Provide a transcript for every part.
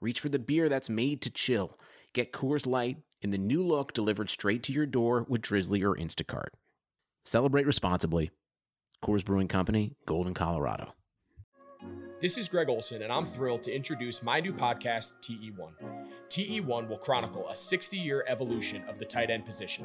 reach for the beer that's made to chill. Get Coors Light in the new look delivered straight to your door with Drizzly or Instacart. Celebrate responsibly. Coors Brewing Company, Golden, Colorado. This is Greg Olson, and I'm thrilled to introduce my new podcast, TE1. TE1 will chronicle a 60 year evolution of the tight end position,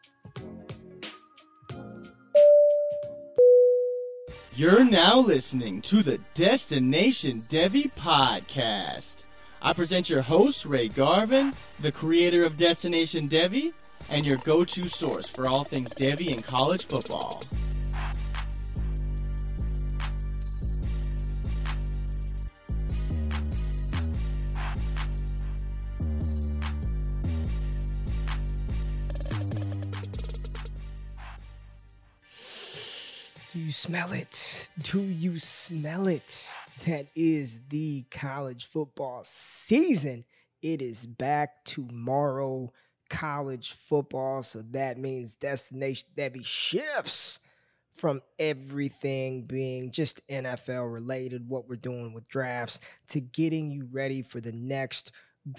You're now listening to the Destination Devy podcast. I present your host, Ray Garvin, the creator of Destination Devy, and your go to source for all things Devy and college football. Do you smell it? Do you smell it? That is the college football season. It is back tomorrow, college football. So that means Destination Devy shifts from everything being just NFL related, what we're doing with drafts, to getting you ready for the next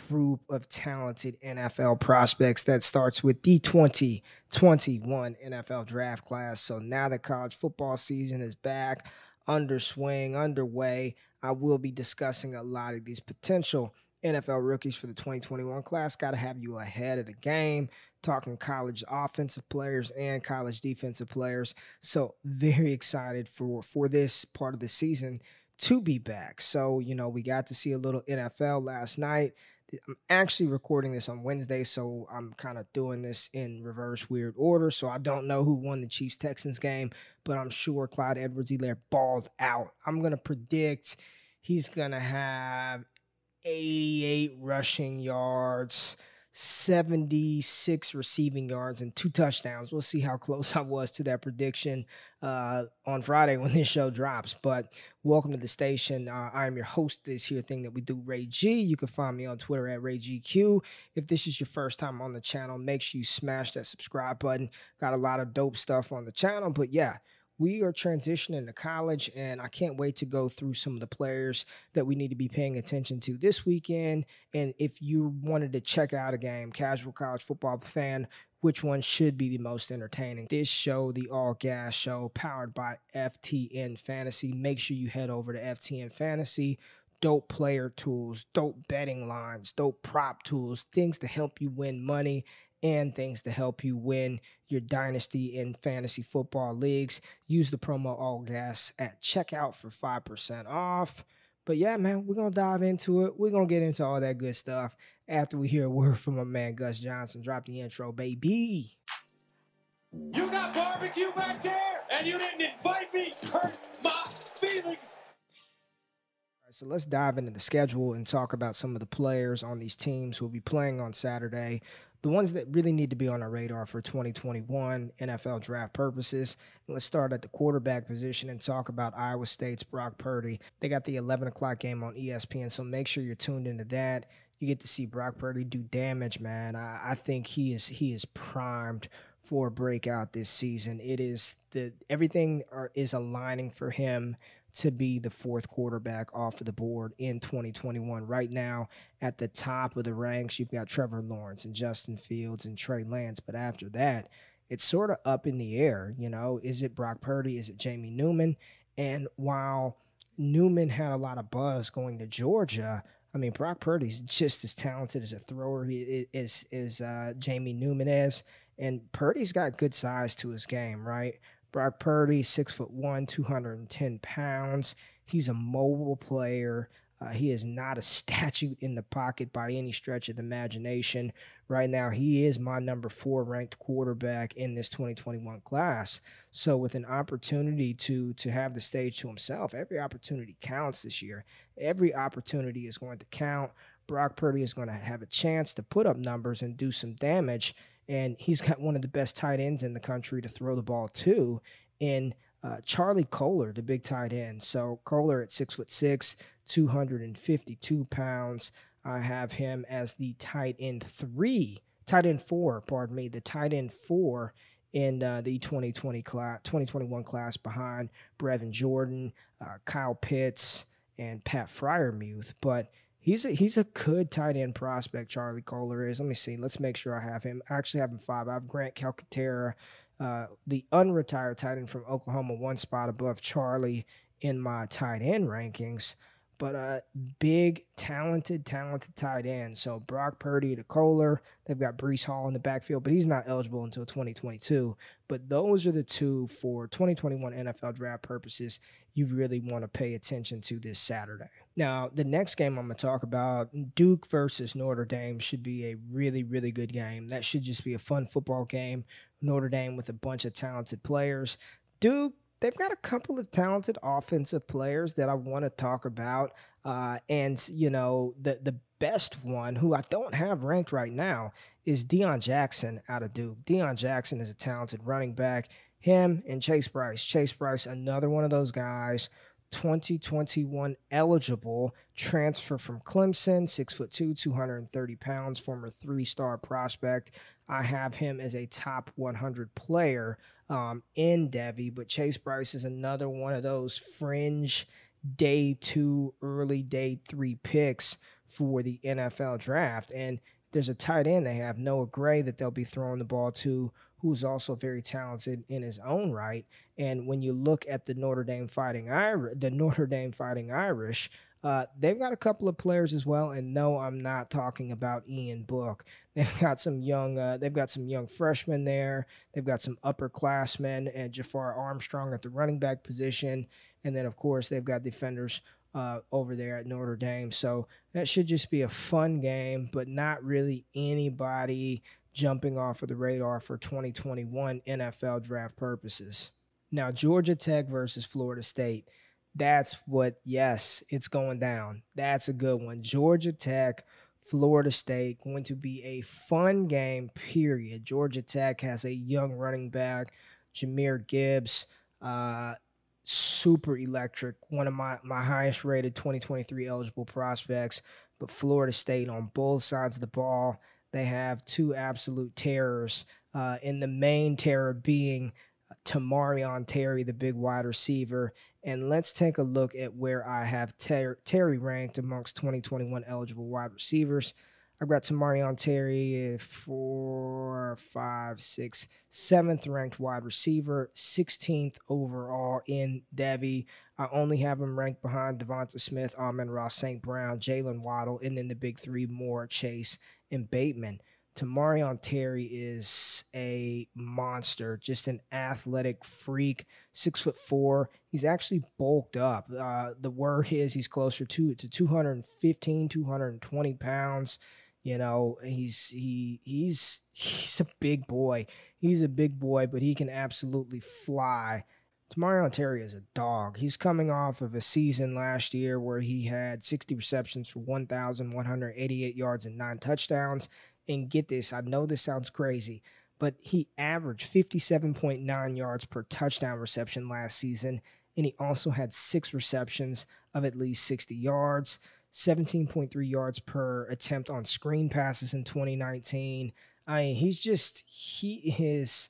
group of talented NFL prospects that starts with the 2021 NFL draft class. So now the college football season is back, under swing, underway. I will be discussing a lot of these potential NFL rookies for the 2021 class. Got to have you ahead of the game, talking college offensive players and college defensive players. So very excited for for this part of the season to be back. So, you know, we got to see a little NFL last night. I'm actually recording this on Wednesday, so I'm kind of doing this in reverse weird order. So I don't know who won the Chiefs Texans game, but I'm sure Clyde Edwards Helaire balled out. I'm going to predict he's going to have 88 rushing yards, 76 receiving yards, and two touchdowns. We'll see how close I was to that prediction uh, on Friday when this show drops. But welcome to the station. Uh, I am your host this here thing that we do, Ray G. You can find me on Twitter at RayGQ. If this is your first time on the channel, make sure you smash that subscribe button. Got a lot of dope stuff on the channel. But yeah, we are transitioning to college, and I can't wait to go through some of the players that we need to be paying attention to this weekend. And if you wanted to check out a game, casual college football fan, which one should be the most entertaining? This show, the All Gas Show, powered by FTN Fantasy. Make sure you head over to FTN Fantasy. Dope player tools, dope betting lines, dope prop tools, things to help you win money and things to help you win your dynasty in fantasy football leagues. Use the promo All Gas at checkout for 5% off. But yeah, man, we're going to dive into it. We're going to get into all that good stuff after we hear a word from my man Gus Johnson. Drop the intro, baby. You got barbecue back there, and you didn't invite me. Hurt my feelings. So let's dive into the schedule and talk about some of the players on these teams who will be playing on Saturday the ones that really need to be on our radar for 2021 NFL draft purposes. Let's start at the quarterback position and talk about Iowa State's Brock Purdy. They got the 11 o'clock game on ESPN, so make sure you're tuned into that. You get to see Brock Purdy do damage, man. I, I think he is he is primed for a breakout this season. It is the everything are, is aligning for him to be the fourth quarterback off of the board in 2021. Right now, at the top of the ranks, you've got Trevor Lawrence and Justin Fields and Trey Lance. But after that, it's sort of up in the air. You know, is it Brock Purdy? Is it Jamie Newman? And while Newman had a lot of buzz going to Georgia, I mean, Brock Purdy's just as talented as a thrower he is uh, Jamie Newman is, and Purdy's got good size to his game, right? Brock Purdy, six foot one, two hundred and ten pounds. He's a mobile player. Uh, he is not a statue in the pocket by any stretch of the imagination. Right now, he is my number four ranked quarterback in this 2021 class. So, with an opportunity to to have the stage to himself, every opportunity counts this year. Every opportunity is going to count. Brock Purdy is going to have a chance to put up numbers and do some damage. And he's got one of the best tight ends in the country to throw the ball to in uh, Charlie Kolar, the big tight end. So Kolar at six foot six, 252 pounds. I have him as the tight end three, tight end four, pardon me, the tight end four in uh, the 2020 class, 2021 class behind Brevin Jordan, uh, Kyle Pitts, and Pat Freiermuth. But he's a, he's a good tight end prospect, Charlie Kolar is. Let me see. Let's make sure I have him. I actually have him five. I have Grant Calcaterra, uh, the unretired tight end from Oklahoma, one spot above Charlie in my tight end rankings but a big, talented, talented tight end. So Brock Purdy to Kolar. They've got Breece Hall in the backfield, but he's not eligible until 2022. But those are the two for 2021 NFL draft purposes you really want to pay attention to this Saturday. Now, the next game I'm going to talk about, Duke versus Notre Dame, should be a really, really good game. That should just be a fun football game. Notre Dame with a bunch of talented players. Duke they've got a couple of talented offensive players that I want to talk about. Uh, and, you know, the, the best one, who I don't have ranked right now, is Deon Jackson out of Duke. Deon Jackson is a talented running back. Him and Chase Brice. Chase Brice, another one of those guys 2021 eligible transfer from Clemson, six foot two, 230 pounds, former three star prospect. I have him as a top 100 player um, in Devy, but Chase Brice is another one of those fringe day two, early day three picks for the NFL draft. And there's a tight end they have, Noah Gray, that they'll be throwing the ball to, who's also very talented in his own right. And when you look at the Notre Dame Fighting Irish, the Notre Dame Fighting Irish, uh, they've got a couple of players as well, and no, I'm not talking about Ian Book. They've got some young, uh, they've got some young freshmen there. They've got some upperclassmen and Jafar Armstrong at the running back position, and then of course they've got defenders uh, over there at Notre Dame. So that should just be a fun game, but not really anybody jumping off of the radar for 2021 NFL draft purposes. Now, Georgia Tech versus Florida State. That's what, yes, it's going down. That's a good one. Georgia Tech, Florida State, going to be a fun game, period. Georgia Tech has a young running back, Jahmyr Gibbs, uh, super electric, one of my, my highest rated 2023 eligible prospects. But Florida State on both sides of the ball, they have two absolute terrors. Uh, in the main terror being Tamorrion Terry, the big wide receiver. And let's take a look at where I have Ter- Terry ranked amongst 2021 eligible wide receivers. I've got Tamorrion Terry, four, five, six, seventh ranked wide receiver, 16th overall in Devy. I only have him ranked behind Devonta Smith, Amon-Ra, St. Brown, Jaylen Waddle, and then the big three more Chase and Bateman. Tamorrion Terry is a monster, just an athletic freak, six foot four. He's actually bulked up. Uh, the word is he's closer to to 215, 220 pounds. You know, he's he he's he's a big boy. He's a big boy, but he can absolutely fly. Tamorrion Terry is a dog. He's coming off of a season last year where he had 60 receptions for 1,188 yards and nine touchdowns. And get this, I know this sounds crazy, but he averaged 57.9 yards per touchdown reception last season. And he also had six receptions of at least 60 yards, 17.3 yards per attempt on screen passes in 2019. I mean, he's just, he is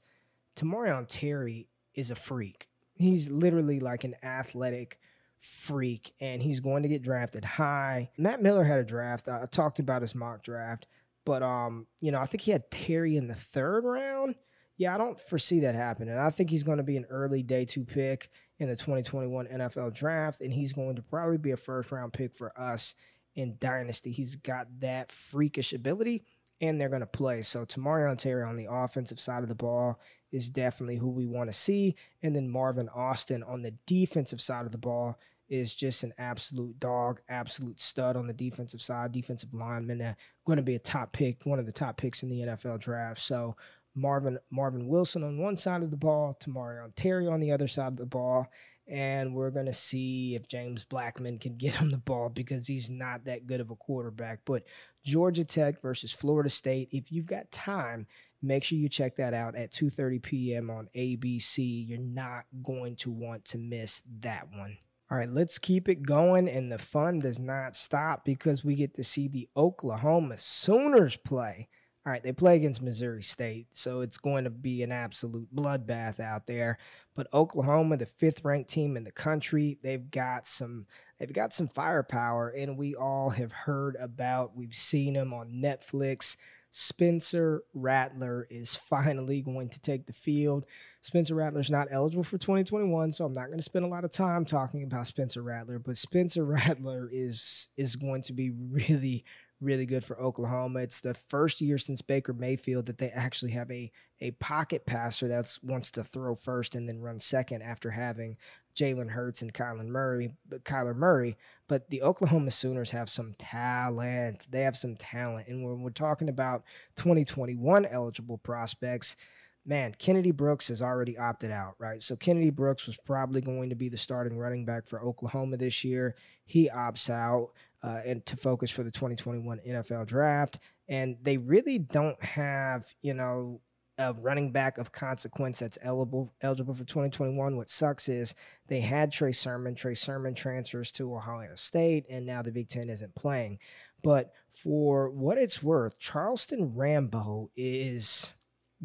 Tamorrion Terry is a freak. He's literally like an athletic freak, and he's going to get drafted high. Matt Miller had a draft. I talked about his mock draft, but um, you know, I think he had Terry in the third round. Yeah, I don't foresee that happening. I think he's going to be an early day two pick in the 2021 NFL draft, and he's going to probably be a first round pick for us in Dynasty. He's got that freakish ability, and they're going to play. So Tamorrion Terry on the offensive side of the ball is definitely who we want to see. And then Marvin Austin on the defensive side of the ball is just an absolute dog, absolute stud on the defensive side, defensive lineman. Uh, going to be a top pick, one of the top picks in the NFL draft. So Marvin Marvin Wilson on one side of the ball, Tamorrion Terry on the other side of the ball. And we're going to see if James Blackman can get him the ball because he's not that good of a quarterback. But Georgia Tech versus Florida State, if you've got time, make sure you check that out at 2.30 p.m. on ABC. You're not going to want to miss that one. All right, let's keep it going. And the fun does not stop because we get to see the Oklahoma Sooners play. All right, they play against Missouri State, so it's going to be an absolute bloodbath out there. But Oklahoma, the fifth ranked team in the country, they've got some they've got some firepower, and we all have heard about. We've seen them on Netflix. Spencer Rattler is finally going to take the field. Spencer Rattler's not eligible for 2021, so I'm not going to spend a lot of time talking about Spencer Rattler, but Spencer Rattler is is going to be really really good for Oklahoma. It's the first year since Baker Mayfield that they actually have a a pocket passer that wants to throw first and then run second after having Jalen Hurts and Kyler Murray, but Kyler Murray. But the Oklahoma Sooners have some talent. They have some talent, and when we're talking about 2021 eligible prospects. Man, Kennedy Brooks has already opted out, right? So Kennedy Brooks was probably going to be the starting running back for Oklahoma this year. He opts out uh, and to focus for the 2021 NFL draft. And they really don't have, you know, a running back of consequence that's eligible eligible for 2021. What sucks is they had Trey Sermon. Trey Sermon transfers to Ohio State, and now the Big Ten isn't playing. But for what it's worth, Charleston Rambo is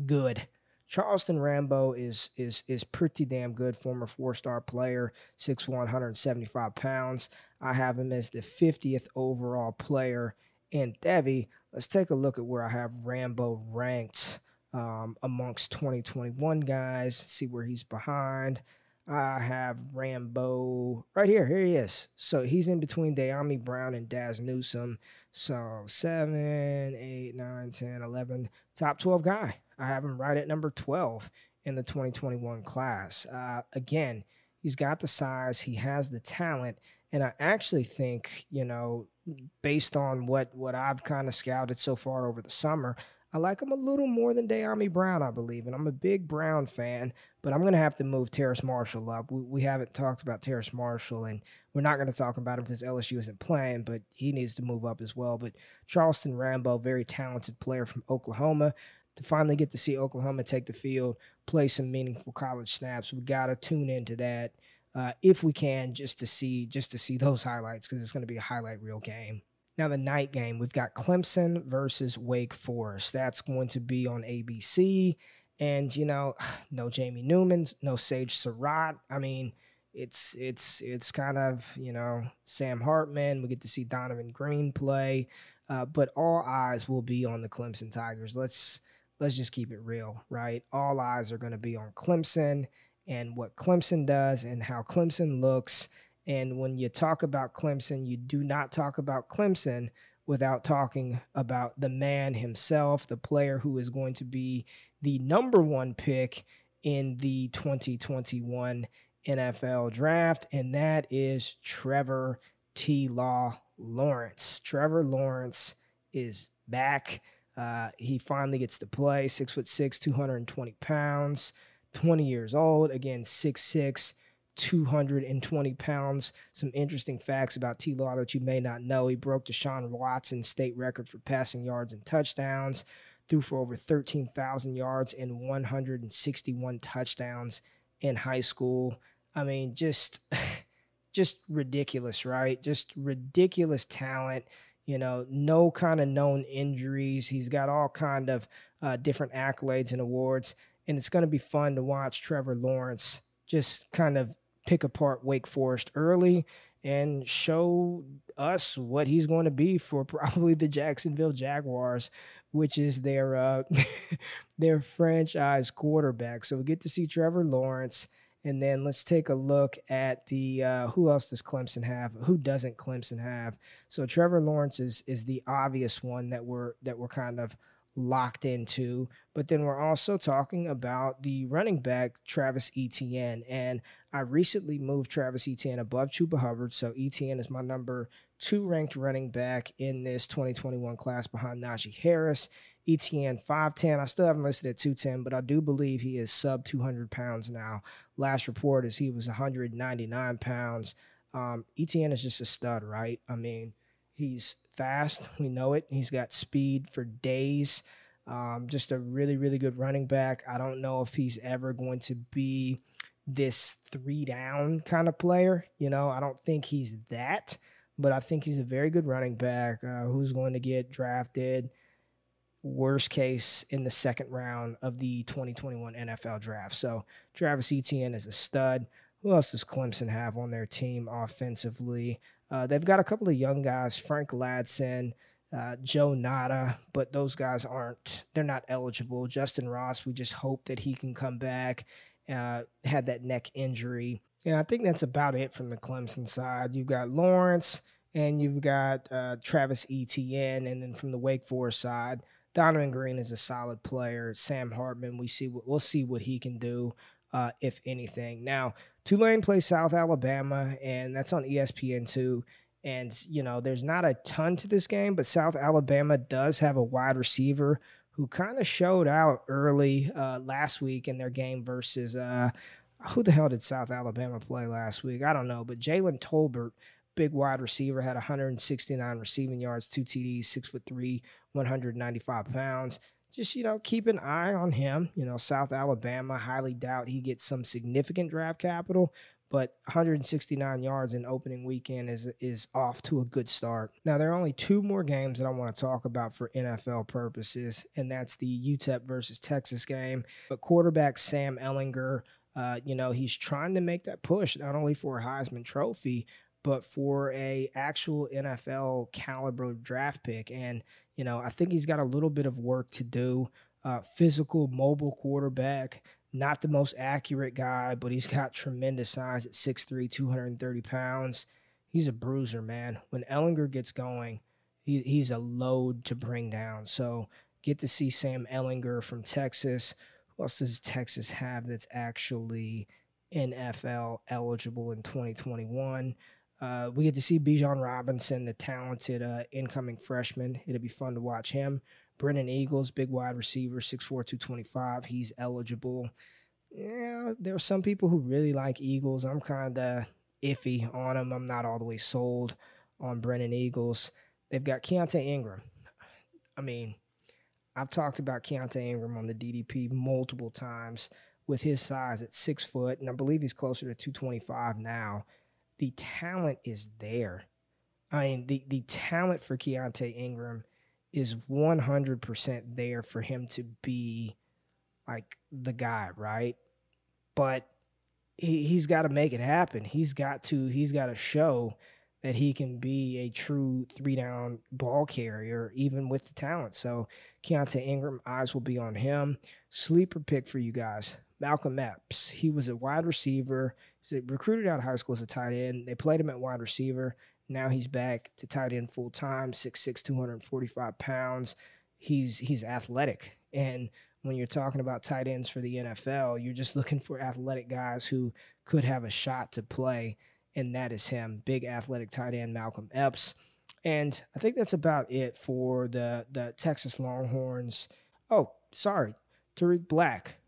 good. Charleston Rambo is is is pretty damn good. Former four star player, 6'1", 175 pounds. I have him as the 50th overall player in Devy. Let's take a look at where I have Rambo ranked um, amongst 2021 guys. See where he's behind. I have Rambo right here. Here he is. So he's in between Dyami Brown and Dazz Newsome. So 7, 8, 9, 10, 11, top 12 guy. I have him right at number 12 in the 2021 class. Uh, again, he's got the size, he has the talent, and I actually think, you know, based on what what I've kind of scouted so far over the summer, I like him a little more than Dyami Brown, I believe. And I'm a big Brown fan, but I'm going to have to move Terrace Marshall up. We, we haven't talked about Terrace Marshall, and we're not going to talk about him because LSU isn't playing, but he needs to move up as well. But Charleston Rambo, very talented player from Oklahoma. To finally get to see Oklahoma take the field, play some meaningful college snaps, we got to tune into that uh, if we can, just to see just to see those highlights because it's going to be a highlight reel game. Now, the night game, we've got Clemson versus Wake Forest. That's going to be on ABC. And, you know, no Jamie Newman, no Sage Surratt. I mean, it's it's it's kind of, you know, Sam Hartman. We get to see Donavon Greene play. Uh, but all eyes will be on the Clemson Tigers. Let's let's just keep it real, right? All eyes are going to be on Clemson and what Clemson does and how Clemson looks and when you talk about Clemson, you do not talk about Clemson without talking about the man himself, the player who is going to be the number one pick in the 2021 NFL draft, and that is Trevor T. Law Lawrence. Trevor Lawrence is back. Uh, he finally gets to play. Six foot six, 220 pounds, 20 years old. Again, six six, 220 pounds. Some interesting facts about T. Law that you may not know. He broke Deshaun Watson's state record for passing yards and touchdowns, threw for over 13,000 yards and 161 touchdowns in high school. I mean, just just ridiculous, right? Just ridiculous talent. You know, no kind of known injuries. He's got all kind of uh, different accolades and awards. And it's going to be fun to watch Trevor Lawrence just kind of pick apart Wake Forest early and show us what he's going to be for probably the Jacksonville Jaguars, which is their uh, their franchise quarterback. So we get to see Trevor Lawrence. And then let's take a look at the uh, who else does Clemson have? Who doesn't Clemson have? So Trevor Lawrence is is the obvious one that we're that we're kind of locked into. But then we're also talking about the running back, Travis Etienne. And I recently moved Travis Etienne above Chuba Hubbard. So Etienne is my number two ranked running back in this 2021 class behind Najee Harris. Etienne 5'10. I still haven't listed at 210, but I do believe he is sub 200 pounds now. Last report is he was 199 pounds. Um, Etienne is just a stud, right? I mean, He's fast. We know it. He's got speed for days. Um, just a really, really good running back. I don't know if he's ever going to be this three down kind of player. You know, I don't think he's that, but I think he's a very good running back uh, who's going to get drafted. Worst case in the second round of the 2021 NFL draft. So Travis Etienne is a stud. Who else does Clemson have on their team offensively? Uh, they've got a couple of young guys, Frank Ladson, uh, Joe Ngata, but those guys aren't, they're not eligible. Justin Ross, we just hope that he can come back. Uh, had that neck injury. And I think that's about it from the Clemson side. You've got Lawrence and you've got uh, Travis Etienne. And then from the Wake Forest side, Donavon Greene is a solid player. Sam Hartman, we see what we'll see what he can do, uh, if anything. Now, Tulane plays South Alabama, and that's on ESPN two. And you know, there's not a ton to this game, but South Alabama does have a wide receiver who kind of showed out early uh, last week in their game versus uh, who the hell did South Alabama play last week? I don't know, but Jalen Tolbert, big wide receiver, had 169 receiving yards, two TDs, six foot three, 195 pounds just you know keep an eye on him. You know, South Alabama. Highly doubt he gets some significant draft capital, but 169 yards in opening weekend is is off to a good start. Now there are only two more games that I want to talk about for NFL purposes, and that's the UTEP versus Texas game. But quarterback Sam Ehlinger, uh, you know, he's trying to make that push not only for a Heisman Trophy but for a actual NFL caliber draft pick. And you know, I think he's got a little bit of work to do. Uh, physical, mobile quarterback, not the most accurate guy, but he's got tremendous size at 6'3, 230 pounds. He's a bruiser, man. When Ehlinger gets going, he, he's a load to bring down. So get to see Sam Ehlinger from Texas. Who else does Texas have that's actually NFL eligible in 2021? Uh, we get to see Bijan Robinson, the talented uh, incoming freshman. It'll be fun to watch him. Brennan Eagles, big wide receiver, 6'4, 225. He's eligible. Yeah, there are some people who really like Eagles. I'm kind of iffy on him. I'm not all the way sold on Brennan Eagles. They've got Keaontay Ingram. I mean, I've talked about Keaontay Ingram on the DDP multiple times with his size at six foot, and I believe he's closer to 225 now the talent is there. I mean, the, the talent for Keaontay Ingram is 100% there for him to be like the guy, right? But he, he's got to make it happen. He's got to, he's got to show that he can be a true three down ball carrier, even with the talent. So Keaontay Ingram, eyes will be on him. Sleeper pick for you guys. Malcolm Epps. He was a wide receiver. Recruited out of high school as a tight end. They played him at wide receiver. Now he's back to tight end full time, 6'6", 245 pounds. He's he's athletic. And when you're talking about tight ends for the NFL, you're just looking for athletic guys who could have a shot to play. And that is him, big athletic tight end Malcolm Epps. And I think that's about it for the, the Texas Longhorns. Oh, sorry, Tarik Black,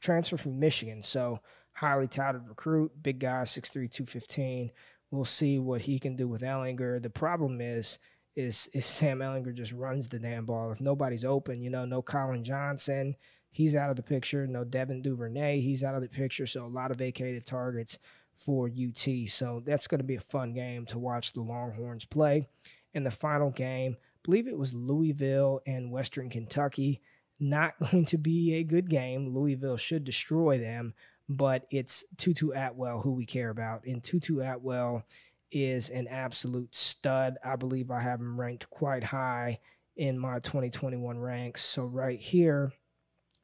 transfer from Michigan. So highly touted recruit, big guy, 6'3", 215. We'll see what he can do with Ehlinger. The problem is, is is Sam Ehlinger just runs the damn ball. If nobody's open, you know, no Collin Johnson, he's out of the picture. No Devin Duvernay, he's out of the picture. So a lot of vacated targets for UT. So that's going to be a fun game to watch the Longhorns play. In the final game, I believe it was Louisville and Western Kentucky. Not going to be a good game. Louisville should destroy them, but it's Tutu Atwell who we care about. And Tutu Atwell is an absolute stud. I believe I have him ranked quite high in my 2021 ranks. So right here,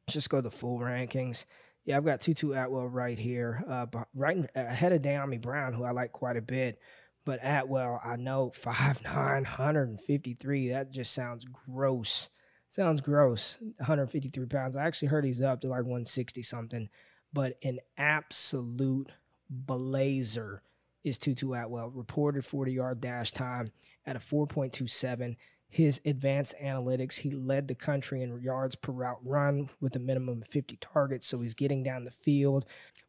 just go to full rankings. Yeah, I've got Tutu Atwell right here, uh, right ahead of Dyami Brown, who I like quite a bit. But Atwell, I know 5'9", 153. That just sounds gross. Sounds gross. 153 pounds. I actually heard he's up to like 160 something. But an absolute blazer is Tutu Atwell. Reported 40 yard dash time at a 4.27 his advanced analytics. He led the country in yards per route run with a minimum of 50 targets. So he's getting down the field,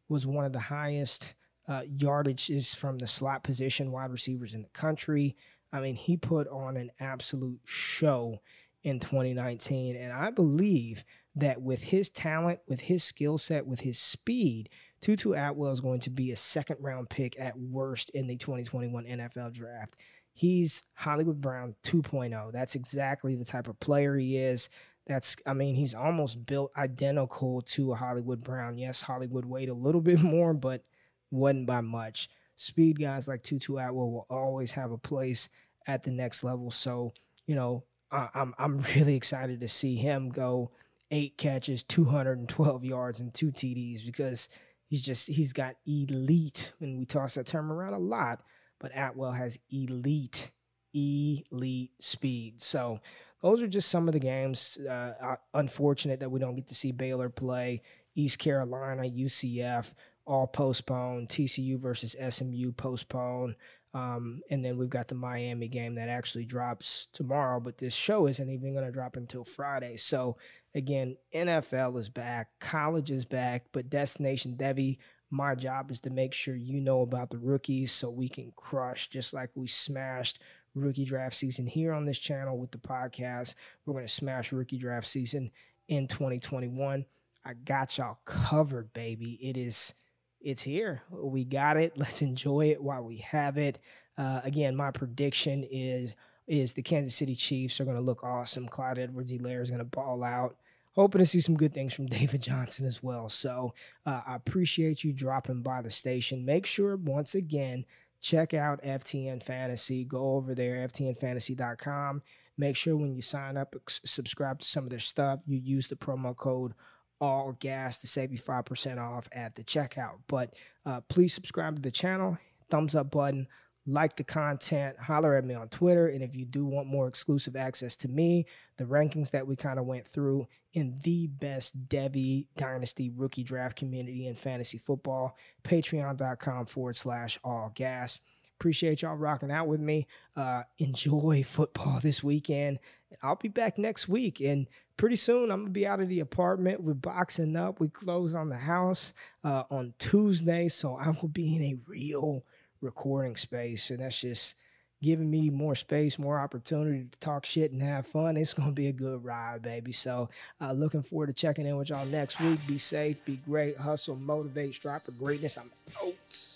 was one of the highest uh, yardages from the slot position wide receivers in the country. I mean, he put on an absolute show in 2019. And I believe that with his talent, with his skill set, with his speed, Tutu Atwell is going to be a second round pick at worst in the 2021 NFL draft. He's Hollywood Brown 2.0. That's exactly the type of player he is. That's, I mean, he's almost built identical to a Hollywood Brown. Yes, Hollywood weighed a little bit more, but wasn't by much. Speed guys like Tutu Atwell will always have a place at the next level. So, you know, I, I'm I'm really excited to see him go eight catches, 212 yards, and two TDs because he's just he's got elite, and we toss that term around a lot but Atwell has elite, elite speed. So those are just some of the games. Uh, unfortunate that we don't get to see Baylor play. East Carolina, UCF, all postponed. TCU versus SMU postponed. Um, and then we've got the Miami game that actually drops tomorrow, but this show isn't even going to drop until Friday. So, again, NFL is back, college is back, but Destination Devy, my job is to make sure you know about the rookies so we can crush just like we smashed rookie draft season here on this channel with the podcast. We're going to smash rookie draft season in 2021. I got y'all covered, baby. It is it's here. We got it. Let's enjoy it while we have it. Uh, again, my prediction is is the Kansas City Chiefs are going to look awesome. Clyde Edwards-Helaire is going to ball out hoping to see some good things from David Johnson as well. So uh, I appreciate you dropping by the station. Make sure, once again, check out FTN Fantasy. Go over there, ftnfantasy.com. Make sure when you sign up, subscribe to some of their stuff, you use the promo code all gas to save you 5% off at the checkout. But uh, please subscribe to the channel, thumbs up button, like the content, holler at me on Twitter. And if you do want more exclusive access to me, the rankings that we kind of went through in the best Devy Dynasty rookie draft community in fantasy football, patreon.com forward slash all gas. Appreciate y'all rocking out with me. Uh, enjoy football this weekend. I'll be back next week. And pretty soon I'm going to be out of the apartment. We're boxing up. We close on the house uh, on Tuesday. So I will be in a real recording space. And that's just giving me more space, more opportunity to talk shit and have fun. It's to be a good ride, baby. So, uh, looking forward to checking in with y'all next week. Be safe, be great, hustle, motivate, strive for greatness. I'm out.